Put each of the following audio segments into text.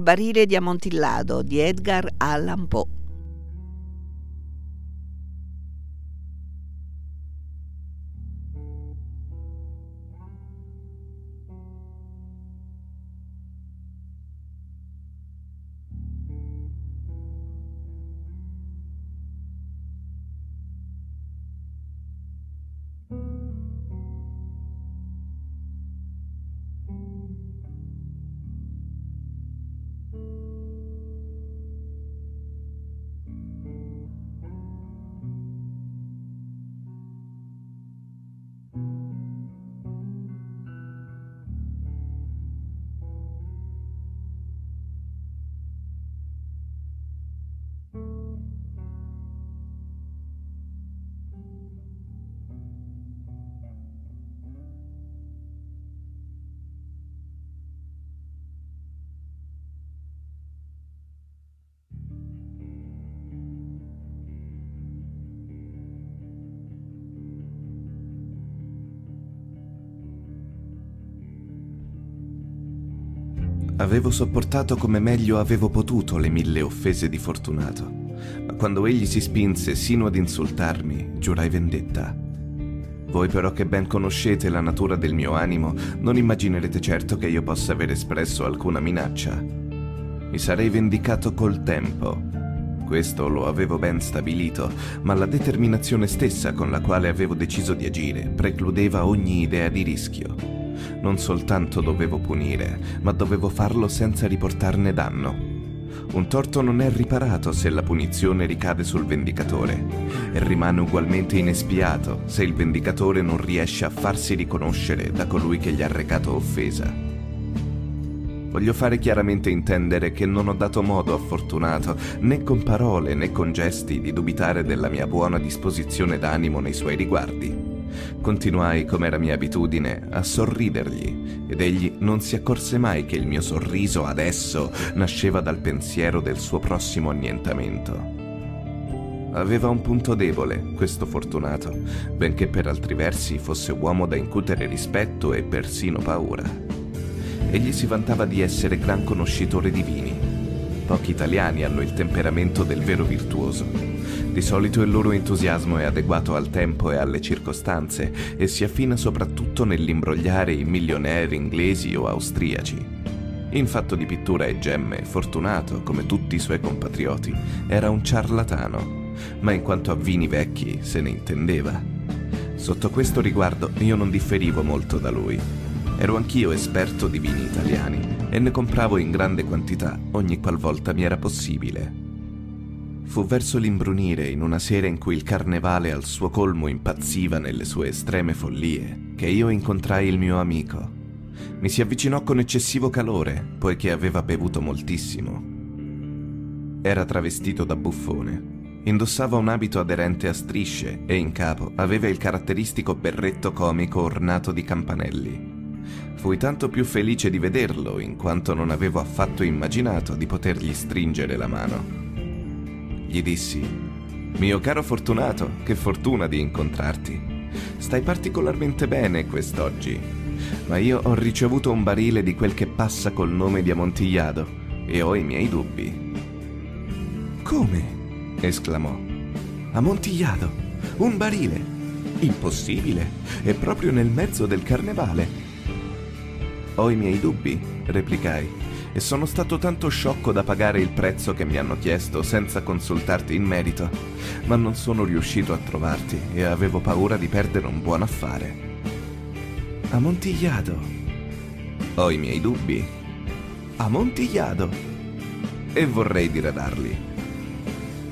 Il barile di Amontillado di Edgar Allan Poe. Avevo sopportato come meglio avevo potuto le mille offese di Fortunato, ma quando egli si spinse sino ad insultarmi, giurai vendetta. Voi però che ben conoscete la natura del mio animo, non immaginerete certo che io possa aver espresso alcuna minaccia. Mi sarei vendicato col tempo. Questo lo avevo ben stabilito, ma la determinazione stessa con la quale avevo deciso di agire precludeva ogni idea di rischio. Non soltanto dovevo punire, ma dovevo farlo senza riportarne danno. Un torto non è riparato se la punizione ricade sul vendicatore e rimane ugualmente inespiato se il vendicatore non riesce a farsi riconoscere da colui che gli ha recato offesa. Voglio fare chiaramente intendere che non ho dato modo a Fortunato, né con parole né con gesti, di dubitare della mia buona disposizione d'animo nei suoi riguardi. Continuai, come era mia abitudine, a sorridergli, ed egli non si accorse mai che il mio sorriso adesso nasceva dal pensiero del suo prossimo annientamento. Aveva un punto debole, questo fortunato, benché per altri versi fosse uomo da incutere rispetto e persino paura. Egli si vantava di essere gran conoscitore di vini. Pochi italiani hanno il temperamento del vero virtuoso. Di solito il loro entusiasmo è adeguato al tempo e alle circostanze e si affina soprattutto nell'imbrogliare i milioneri inglesi o austriaci. In fatto di pittura e gemme, Fortunato, come tutti i suoi compatrioti, era un ciarlatano, ma in quanto a vini vecchi se ne intendeva. Sotto questo riguardo io non differivo molto da lui. Ero anch'io esperto di vini italiani e ne compravo in grande quantità ogni qualvolta mi era possibile. Fu verso l'imbrunire, in una sera in cui il carnevale al suo colmo impazziva nelle sue estreme follie, che io incontrai il mio amico. Mi si avvicinò con eccessivo calore, poiché aveva bevuto moltissimo. Era travestito da buffone. Indossava un abito aderente a strisce e in capo aveva il caratteristico berretto comico ornato di campanelli. Fui tanto più felice di vederlo in quanto non avevo affatto immaginato di potergli stringere la mano. Gli dissi, mio caro Fortunato, che fortuna di incontrarti. Stai particolarmente bene quest'oggi, ma io ho ricevuto un barile di quel che passa col nome di Amontillado e ho i miei dubbi. Come? esclamò. Amontillado, un barile. Impossibile, è proprio nel mezzo del carnevale. Ho i miei dubbi, replicai e sono stato tanto sciocco da pagare il prezzo che mi hanno chiesto senza consultarti in merito, ma non sono riuscito a trovarti e avevo paura di perdere un buon affare. Amontigliado. Ho i miei dubbi. Amontigliado. E vorrei diradarli.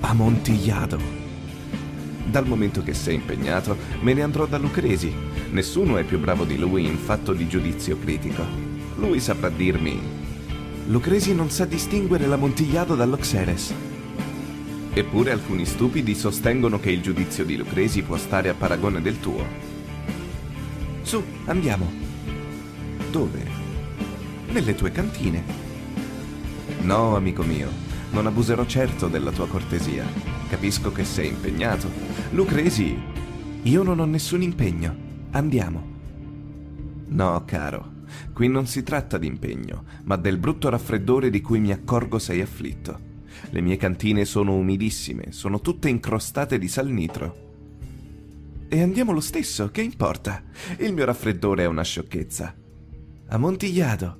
Amontigliado. Dal momento che sei impegnato, me ne andrò da Lucresi. Nessuno è più bravo di lui in fatto di giudizio critico. Lui saprà dirmi: Lucresi non sa distinguere l'Amontillado dallo Xeres. Eppure alcuni stupidi sostengono che il giudizio di Lucresi può stare a paragone del tuo. Su, andiamo. Dove? Nelle tue cantine. No, amico mio, non abuserò certo della tua cortesia. Capisco che sei impegnato. Lucresi, io non ho nessun impegno. Andiamo. No, caro, qui non si tratta di impegno, ma del brutto raffreddore di cui mi accorgo sei afflitto. Le mie cantine sono umidissime, sono tutte incrostate di sal nitro. E andiamo lo stesso, che importa? Il mio raffreddore è una sciocchezza. Amontigliato.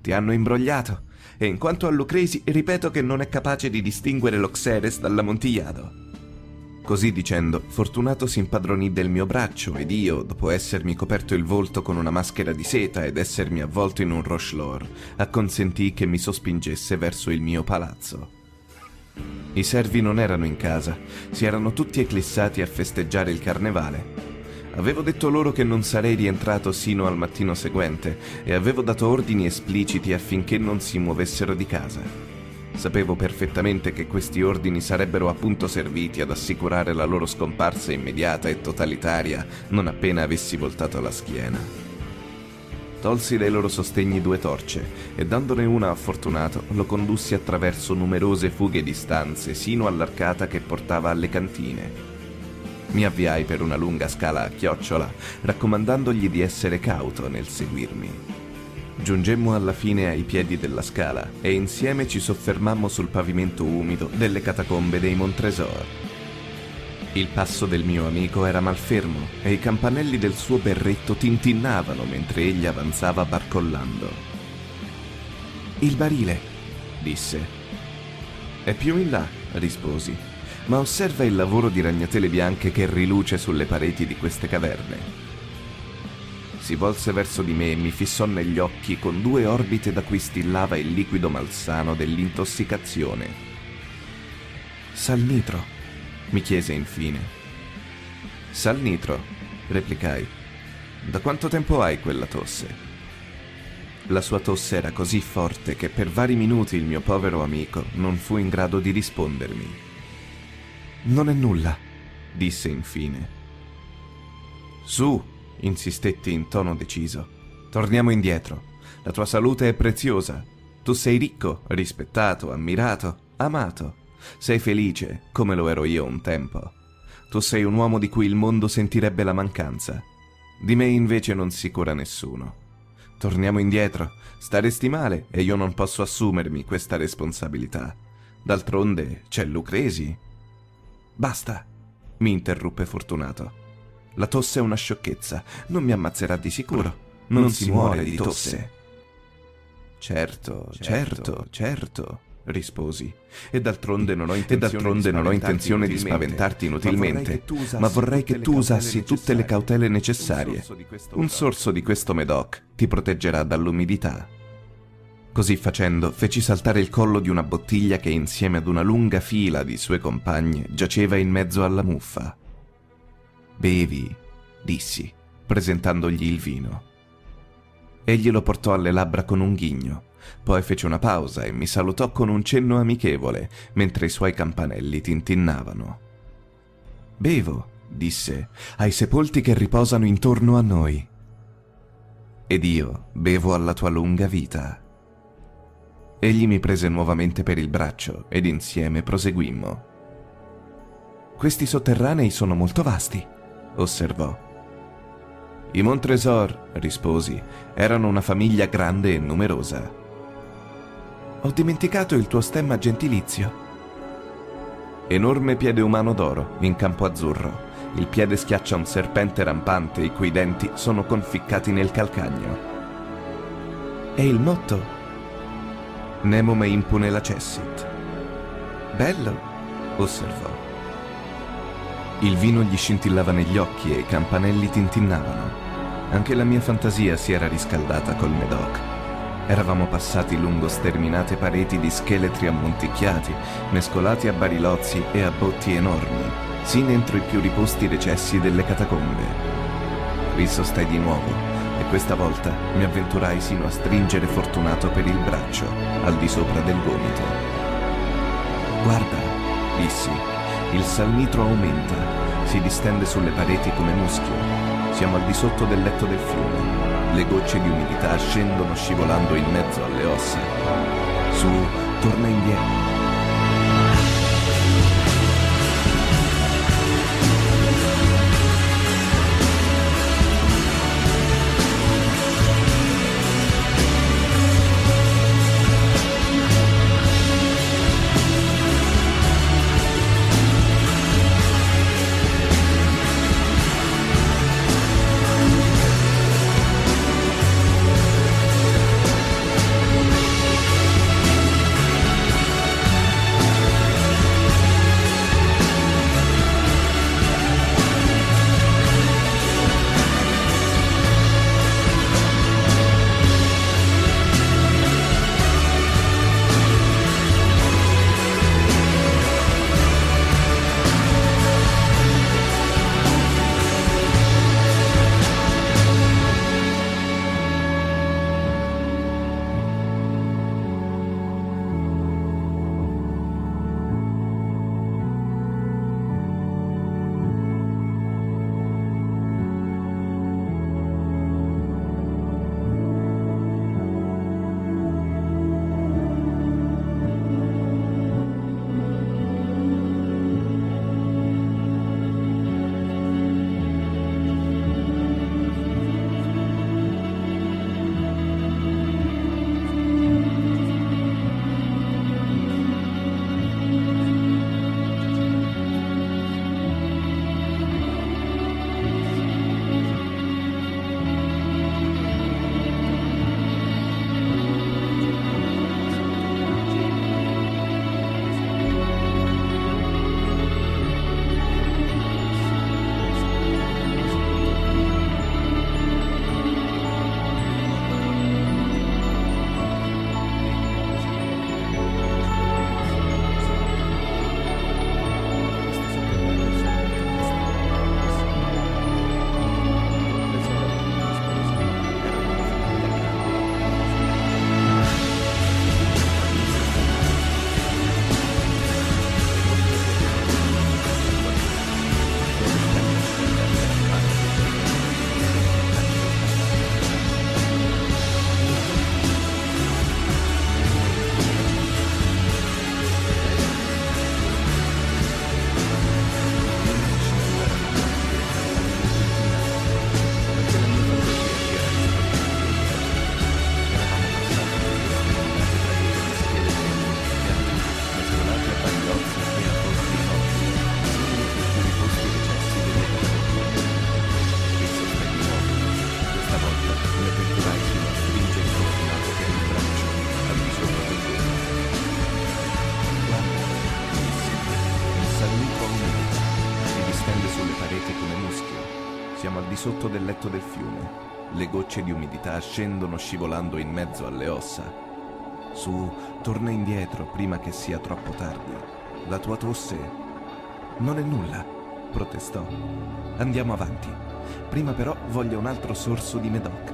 Ti hanno imbrogliato. E in quanto a Lucresi, ripeto che non è capace di distinguere lo Xeres dall'Amontillado. Così dicendo, Fortunato si impadronì del mio braccio ed io, dopo essermi coperto il volto con una maschera di seta ed essermi avvolto in un rochelaure, acconsentì che mi sospingesse verso il mio palazzo. I servi non erano in casa, si erano tutti eclissati a festeggiare il carnevale. Avevo detto loro che non sarei rientrato sino al mattino seguente e avevo dato ordini espliciti affinché non si muovessero di casa. Sapevo perfettamente che questi ordini sarebbero appunto serviti ad assicurare la loro scomparsa immediata e totalitaria non appena avessi voltato la schiena. Tolsi dai loro sostegni due torce e dandone una a Fortunato lo condussi attraverso numerose fughe di stanze sino all'arcata che portava alle cantine. Mi avviai per una lunga scala a chiocciola, raccomandandogli di essere cauto nel seguirmi. Giungemmo alla fine ai piedi della scala e insieme ci soffermammo sul pavimento umido delle catacombe dei Montresor. Il passo del mio amico era malfermo e i campanelli del suo berretto tintinnavano mentre egli avanzava barcollando. Il barile, disse. È più in là, risposi, ma osserva il lavoro di ragnatele bianche che riluce sulle pareti di queste caverne. Si volse verso di me e mi fissò negli occhi con due orbite da cui stillava il liquido malsano dell'intossicazione. Sal nitro mi chiese infine. Sal nitro, replicai. Da quanto tempo hai quella tosse? La sua tosse era così forte che per vari minuti il mio povero amico non fu in grado di rispondermi. Non è nulla, disse infine. Su, insistetti in tono deciso. Torniamo indietro. La tua salute è preziosa. Tu sei ricco, rispettato, ammirato, amato. Sei felice, come lo ero io un tempo. Tu sei un uomo di cui il mondo sentirebbe la mancanza. Di me invece non si cura nessuno. Torniamo indietro. Staresti male e io non posso assumermi questa responsabilità. D'altronde c'è Lucresi. Basta, mi interruppe Fortunato. La tosse è una sciocchezza, non mi ammazzerà di sicuro. Non, non si, si muore di tosse. Certo, certo, certo, certo risposi. E d'altronde non ho intenzione, non ho intenzione di spaventarti inutilmente, ma vorrei che tu usassi tutte le cautele necessarie. Un sorso di questo Medoc ti proteggerà dall'umidità. Così facendo, feci saltare il collo di una bottiglia che insieme ad una lunga fila di sue compagne giaceva in mezzo alla muffa. Bevi, dissi, presentandogli il vino. Egli lo portò alle labbra con un ghigno poi fece una pausa e mi salutò con un cenno amichevole, mentre i suoi campanelli tintinnavano. Bevo, disse, ai sepolti che riposano intorno a noi. Ed io bevo alla tua lunga vita. Egli mi prese nuovamente per il braccio ed insieme proseguimmo. Questi sotterranei sono molto vasti, osservò. I Montresor, risposi, erano una famiglia grande e numerosa. Ho dimenticato il tuo stemma gentilizio. Enorme piede umano d'oro, in campo azzurro. Il piede schiaccia un serpente rampante i cui denti sono conficcati nel calcagno. E il motto? Nemo me impune la cessit. Bello, osservò. Il vino gli scintillava negli occhi e i campanelli tintinnavano. Anche la mia fantasia si era riscaldata col Medoc. Eravamo passati lungo sterminate pareti di scheletri ammonticchiati, mescolati a barilozzi e a botti enormi. sin entro i più riposti recessi delle catacombe. Qui sostai di nuovo e questa volta mi avventurai sino a stringere Fortunato per il braccio, al di sopra del gomito. Guarda, dissi, il salnitro aumenta, si distende sulle pareti come muschio. Siamo al di sotto del letto del fiume. Le gocce di umidità scendono scivolando in mezzo alle ossa. Su, torna indietro. Sotto del letto del fiume. Le gocce di umidità scendono scivolando in mezzo alle ossa. Su, torna indietro prima che sia troppo tardi. La tua tosse non è nulla, protestò. Andiamo avanti. Prima però voglio un altro sorso di Medoc.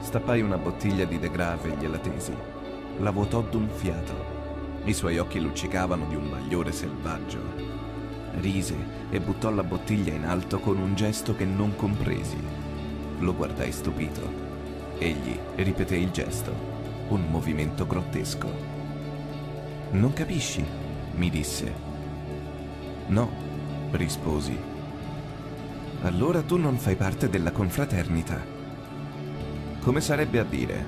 Stappai una bottiglia di De Grave e gliela tesi. La vuotò d'un fiato. I suoi occhi luccicavano di un bagliore selvaggio rise e buttò la bottiglia in alto con un gesto che non compresi. Lo guardai stupito. Egli ripeté il gesto, un movimento grottesco. Non capisci? mi disse. No, risposi. Allora tu non fai parte della confraternita. Come sarebbe a dire?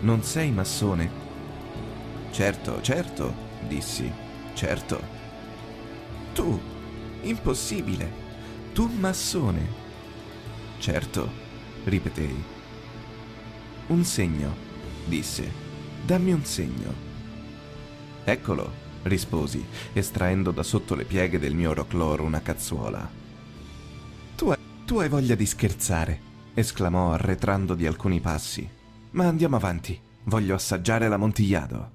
Non sei massone? Certo, certo, dissi. Certo. Tu, impossibile. Tu massone. Certo, ripetei. Un segno, disse. Dammi un segno. Eccolo, risposi, estraendo da sotto le pieghe del mio roclor una cazzuola. Tu, hai, tu hai voglia di scherzare, esclamò arretrando di alcuni passi. Ma andiamo avanti, voglio assaggiare la Montigliado.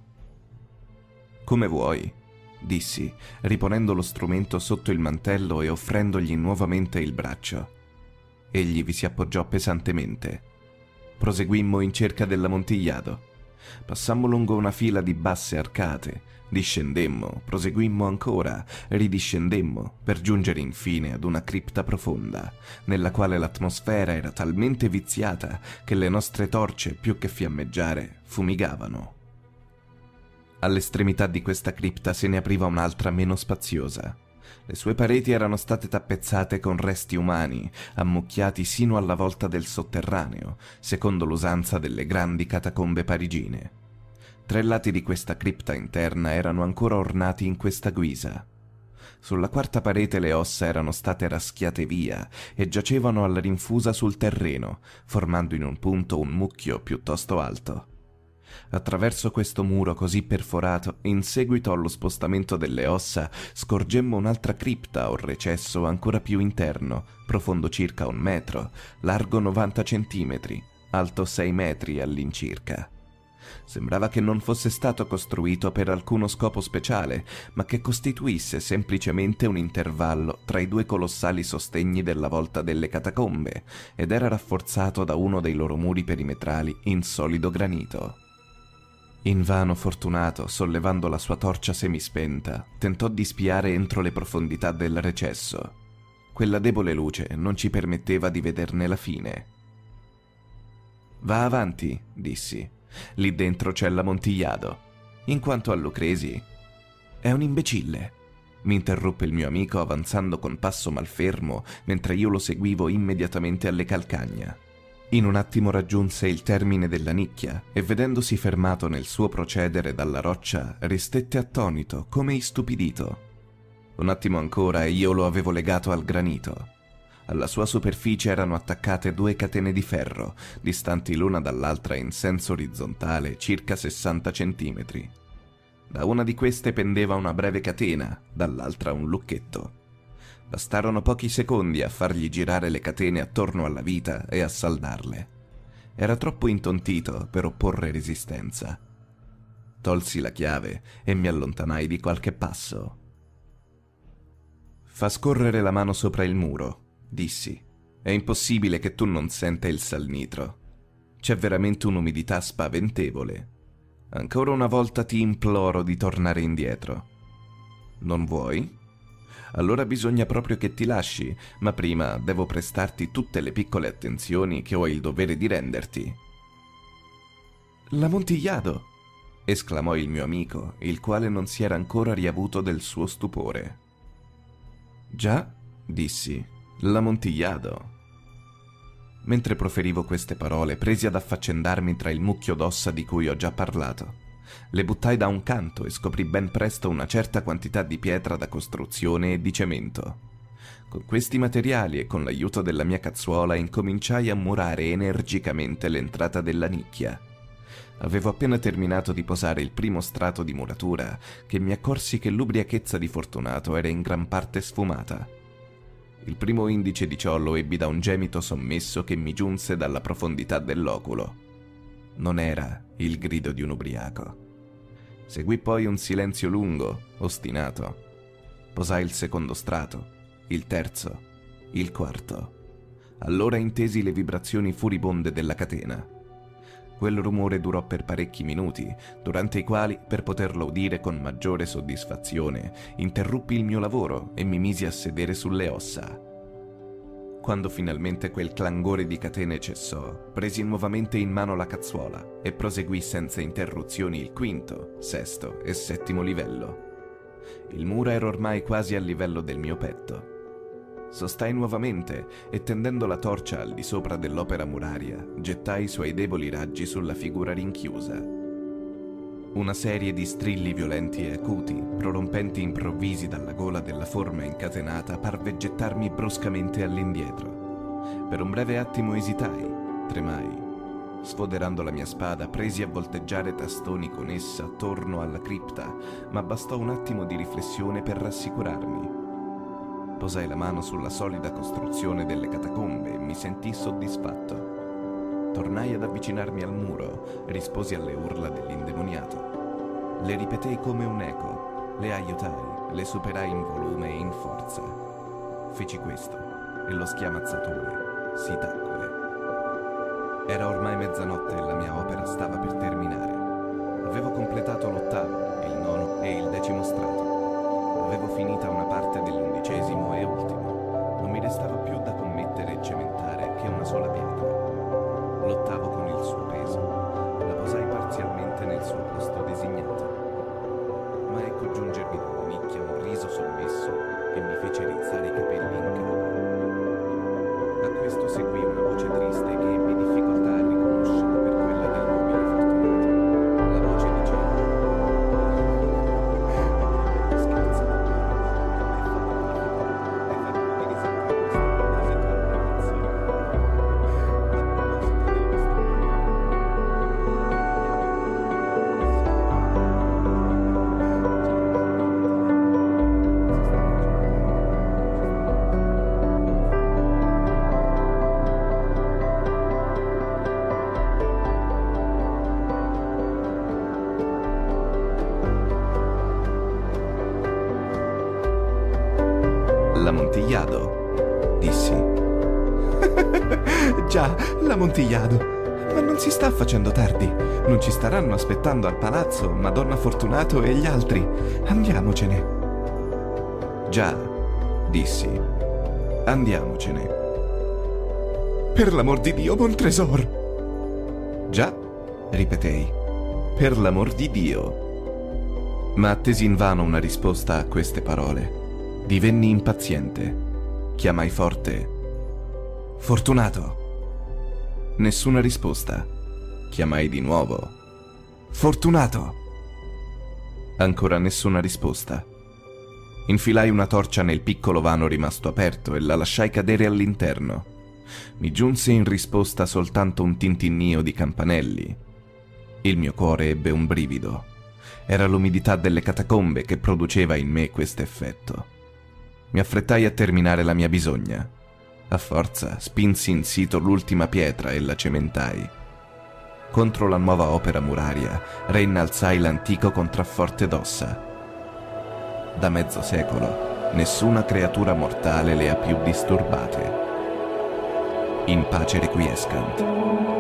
Come vuoi, dissi, riponendo lo strumento sotto il mantello e offrendogli nuovamente il braccio. Egli vi si appoggiò pesantemente. Proseguimmo in cerca dell'ammontigliato. Passammo lungo una fila di basse arcate, discendemmo, proseguimmo ancora, ridiscendemmo, per giungere infine ad una cripta profonda, nella quale l'atmosfera era talmente viziata che le nostre torce, più che fiammeggiare, fumigavano. All'estremità di questa cripta se ne apriva un'altra meno spaziosa. Le sue pareti erano state tappezzate con resti umani, ammucchiati sino alla volta del sotterraneo, secondo l'usanza delle grandi catacombe parigine. Tre lati di questa cripta interna erano ancora ornati in questa guisa. Sulla quarta parete le ossa erano state raschiate via e giacevano alla rinfusa sul terreno, formando in un punto un mucchio piuttosto alto. Attraverso questo muro così perforato, in seguito allo spostamento delle ossa, scorgemmo un'altra cripta o recesso ancora più interno, profondo circa un metro, largo 90 centimetri, alto 6 metri all'incirca. Sembrava che non fosse stato costruito per alcuno scopo speciale, ma che costituisse semplicemente un intervallo tra i due colossali sostegni della volta delle catacombe, ed era rafforzato da uno dei loro muri perimetrali in solido granito. Invano Fortunato, sollevando la sua torcia semispenta, tentò di spiare entro le profondità del recesso. Quella debole luce non ci permetteva di vederne la fine. Va avanti, dissi. Lì dentro c'è l'ammontigliado. In quanto a Lucresi, è un imbecille. Mi interruppe il mio amico avanzando con passo malfermo mentre io lo seguivo immediatamente alle calcagna. In un attimo raggiunse il termine della nicchia e vedendosi fermato nel suo procedere dalla roccia, ristette attonito, come istupidito. Un attimo ancora e io lo avevo legato al granito. Alla sua superficie erano attaccate due catene di ferro, distanti l'una dall'altra in senso orizzontale circa 60 centimetri. Da una di queste pendeva una breve catena, dall'altra un lucchetto. Bastarono pochi secondi a fargli girare le catene attorno alla vita e a saldarle. Era troppo intontito per opporre resistenza. Tolsi la chiave e mi allontanai di qualche passo. Fa scorrere la mano sopra il muro, dissi. È impossibile che tu non senta il salnitro. C'è veramente un'umidità spaventevole. Ancora una volta ti imploro di tornare indietro. Non vuoi? Allora bisogna proprio che ti lasci, ma prima devo prestarti tutte le piccole attenzioni che ho il dovere di renderti. L'ammontigliado! esclamò il mio amico, il quale non si era ancora riavuto del suo stupore. Già, dissi, l'ammontigliado. Mentre proferivo queste parole, presi ad affaccendarmi tra il mucchio d'ossa di cui ho già parlato. Le buttai da un canto e scoprì ben presto una certa quantità di pietra da costruzione e di cemento. Con questi materiali e con l'aiuto della mia cazzuola incominciai a murare energicamente l'entrata della nicchia. Avevo appena terminato di posare il primo strato di muratura che mi accorsi che l'ubriachezza di Fortunato era in gran parte sfumata. Il primo indice di ciò lo ebbi da un gemito sommesso che mi giunse dalla profondità dell'oculo non era il grido di un ubriaco. Seguì poi un silenzio lungo, ostinato. Posai il secondo strato, il terzo, il quarto. Allora intesi le vibrazioni furibonde della catena. Quel rumore durò per parecchi minuti, durante i quali, per poterlo udire con maggiore soddisfazione, interruppi il mio lavoro e mi misi a sedere sulle ossa. Quando finalmente quel clangore di catene cessò, presi nuovamente in mano la cazzuola e proseguì senza interruzioni il quinto, sesto e settimo livello. Il muro era ormai quasi a livello del mio petto. Sostai nuovamente e tendendo la torcia al di sopra dell'opera muraria, gettai i suoi deboli raggi sulla figura rinchiusa una serie di strilli violenti e acuti, prorompenti improvvisi dalla gola della forma incatenata, parve gettarmi bruscamente all'indietro. Per un breve attimo esitai, tremai. Sfoderando la mia spada, presi a volteggiare tastoni con essa attorno alla cripta, ma bastò un attimo di riflessione per rassicurarmi. Posai la mano sulla solida costruzione delle catacombe e mi sentii soddisfatto. Tornai ad avvicinarmi al muro, risposi alle urla dell'indemoniato. Le ripetei come un eco. Le aiutai, le superai in volume e in forza. Feci questo e lo schiamazzatore si tacque. Era ormai mezzanotte e la mia opera stava per terminare. Avevo completato l'ottavo, il nono e il decimo strato. Avevo finita una parte dell'undicesimo e ultimo. Non mi restava facendo tardi. Non ci staranno aspettando al palazzo Madonna Fortunato e gli altri. Andiamocene. Già, dissi. Andiamocene. Per l'amor di Dio, Montresor. Già, ripetei. Per l'amor di Dio. Ma attesi invano una risposta a queste parole. Divenni impaziente. Chiamai forte. Fortunato. Nessuna risposta. Chiamai di nuovo. Fortunato. Ancora nessuna risposta. Infilai una torcia nel piccolo vano rimasto aperto e la lasciai cadere all'interno. Mi giunse in risposta soltanto un tintinnio di campanelli. Il mio cuore ebbe un brivido. Era l'umidità delle catacombe che produceva in me questo effetto. Mi affrettai a terminare la mia bisogna. A forza spinsi in sito l'ultima pietra e la cementai. Contro la nuova opera muraria reinnalzai l'antico contrafforte d'ossa. Da mezzo secolo nessuna creatura mortale le ha più disturbate. In pace requiescant.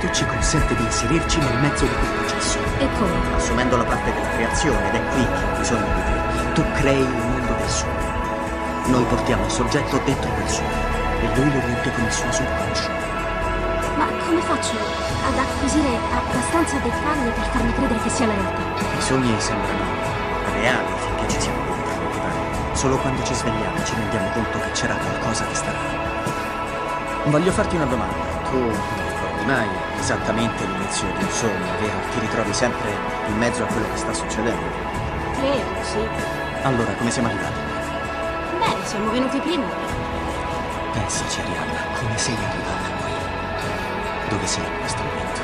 Questo ci consente di inserirci nel mezzo di quel processo. E come? assumendo la parte della creazione ed è qui che ho bisogno di te. Tu crei il mondo del sogno. Noi portiamo il soggetto dentro quel sogno e lui lo riempie con il suo subconscio. Ma come faccio ad acquisire abbastanza dettagli per farmi credere che sia la realtà? I sogni sembrano reali finché ci siamo preoccupare. Solo quando ci svegliamo ci rendiamo conto che c'era qualcosa di strano. Voglio farti una domanda. Tu non ricordi mai esattamente l'inizio di un sogno, vero? Ti ritrovi sempre in mezzo a quello che sta succedendo. Credo, sì. Allora, come siamo arrivati? Beh, siamo venuti prima. Pensaci, Arianna, come sei arrivata qui? Dove sei in questo momento?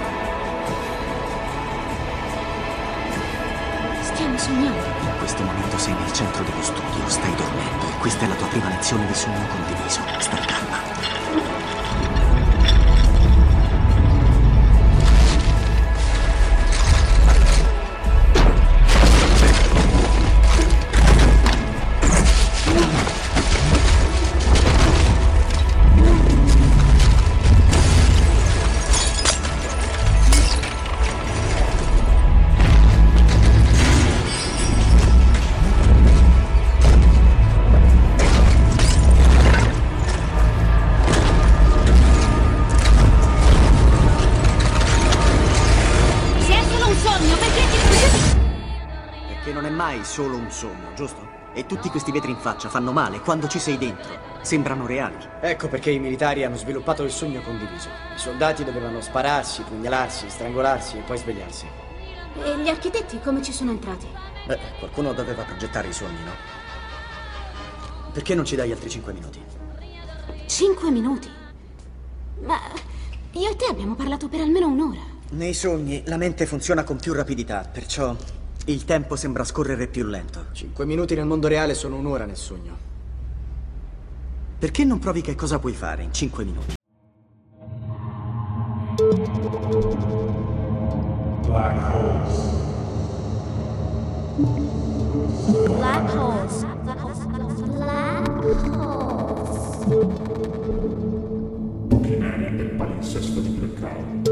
Stiamo sognando. In questo momento sei nel centro dello studio, stai dormendo e questa è la tua prima lezione di sogno condiviso. Stai calma. Un sogno, giusto? E tutti questi vetri in faccia fanno male quando ci sei dentro. Sembrano reali. Ecco perché i militari hanno sviluppato il sogno condiviso. I soldati dovevano spararsi, pugnalarsi, strangolarsi e poi svegliarsi. E gli architetti come ci sono entrati? Beh, qualcuno doveva progettare i sogni, no? Perché non ci dai altri cinque minuti? Cinque minuti. Ma io e te abbiamo parlato per almeno un'ora. Nei sogni la mente funziona con più rapidità, perciò il tempo sembra scorrere più lento. Cinque minuti nel mondo reale sono un'ora nel sogno. Perché non provi che cosa puoi fare in cinque minuti? Black holes. Black holes. Black holes. Black holes. Kinetic palinsesto di blackout.